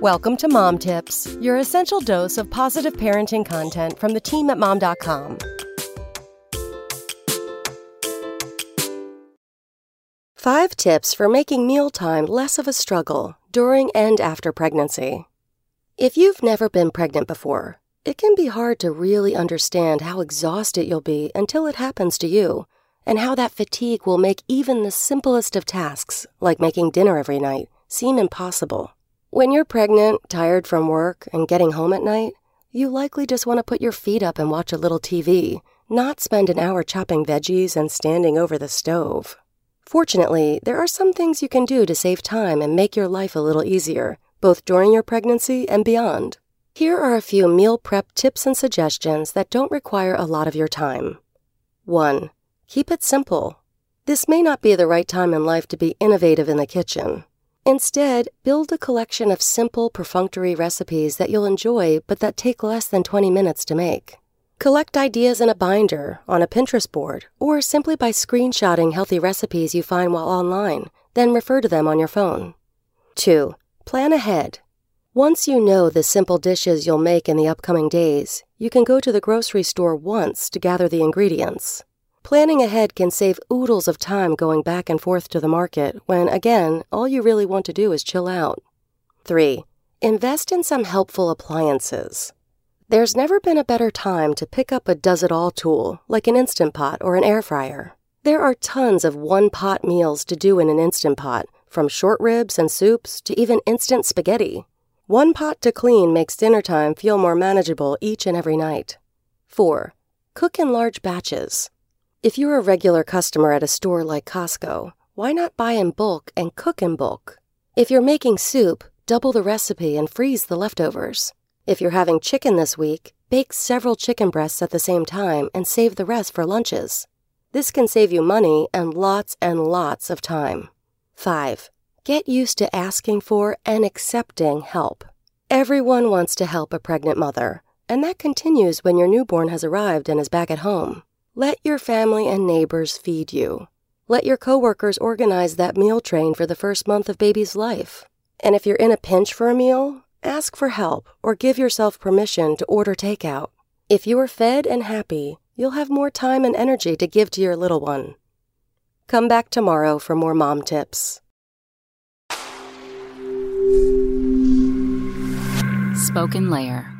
Welcome to Mom Tips, your essential dose of positive parenting content from the team at mom.com. Five tips for making mealtime less of a struggle during and after pregnancy. If you've never been pregnant before, it can be hard to really understand how exhausted you'll be until it happens to you, and how that fatigue will make even the simplest of tasks, like making dinner every night, seem impossible. When you're pregnant, tired from work, and getting home at night, you likely just want to put your feet up and watch a little TV, not spend an hour chopping veggies and standing over the stove. Fortunately, there are some things you can do to save time and make your life a little easier, both during your pregnancy and beyond. Here are a few meal prep tips and suggestions that don't require a lot of your time. 1. Keep it simple. This may not be the right time in life to be innovative in the kitchen. Instead, build a collection of simple, perfunctory recipes that you'll enjoy but that take less than 20 minutes to make. Collect ideas in a binder, on a Pinterest board, or simply by screenshotting healthy recipes you find while online, then refer to them on your phone. 2. Plan ahead. Once you know the simple dishes you'll make in the upcoming days, you can go to the grocery store once to gather the ingredients. Planning ahead can save oodles of time going back and forth to the market when, again, all you really want to do is chill out. 3. Invest in some helpful appliances. There's never been a better time to pick up a does it all tool like an Instant Pot or an air fryer. There are tons of one pot meals to do in an Instant Pot, from short ribs and soups to even instant spaghetti. One pot to clean makes dinner time feel more manageable each and every night. 4. Cook in large batches. If you're a regular customer at a store like Costco, why not buy in bulk and cook in bulk? If you're making soup, double the recipe and freeze the leftovers. If you're having chicken this week, bake several chicken breasts at the same time and save the rest for lunches. This can save you money and lots and lots of time. 5. Get used to asking for and accepting help. Everyone wants to help a pregnant mother, and that continues when your newborn has arrived and is back at home. Let your family and neighbors feed you. Let your coworkers organize that meal train for the first month of baby's life. And if you're in a pinch for a meal, ask for help or give yourself permission to order takeout. If you are fed and happy, you'll have more time and energy to give to your little one. Come back tomorrow for more mom tips. SpokenLayer.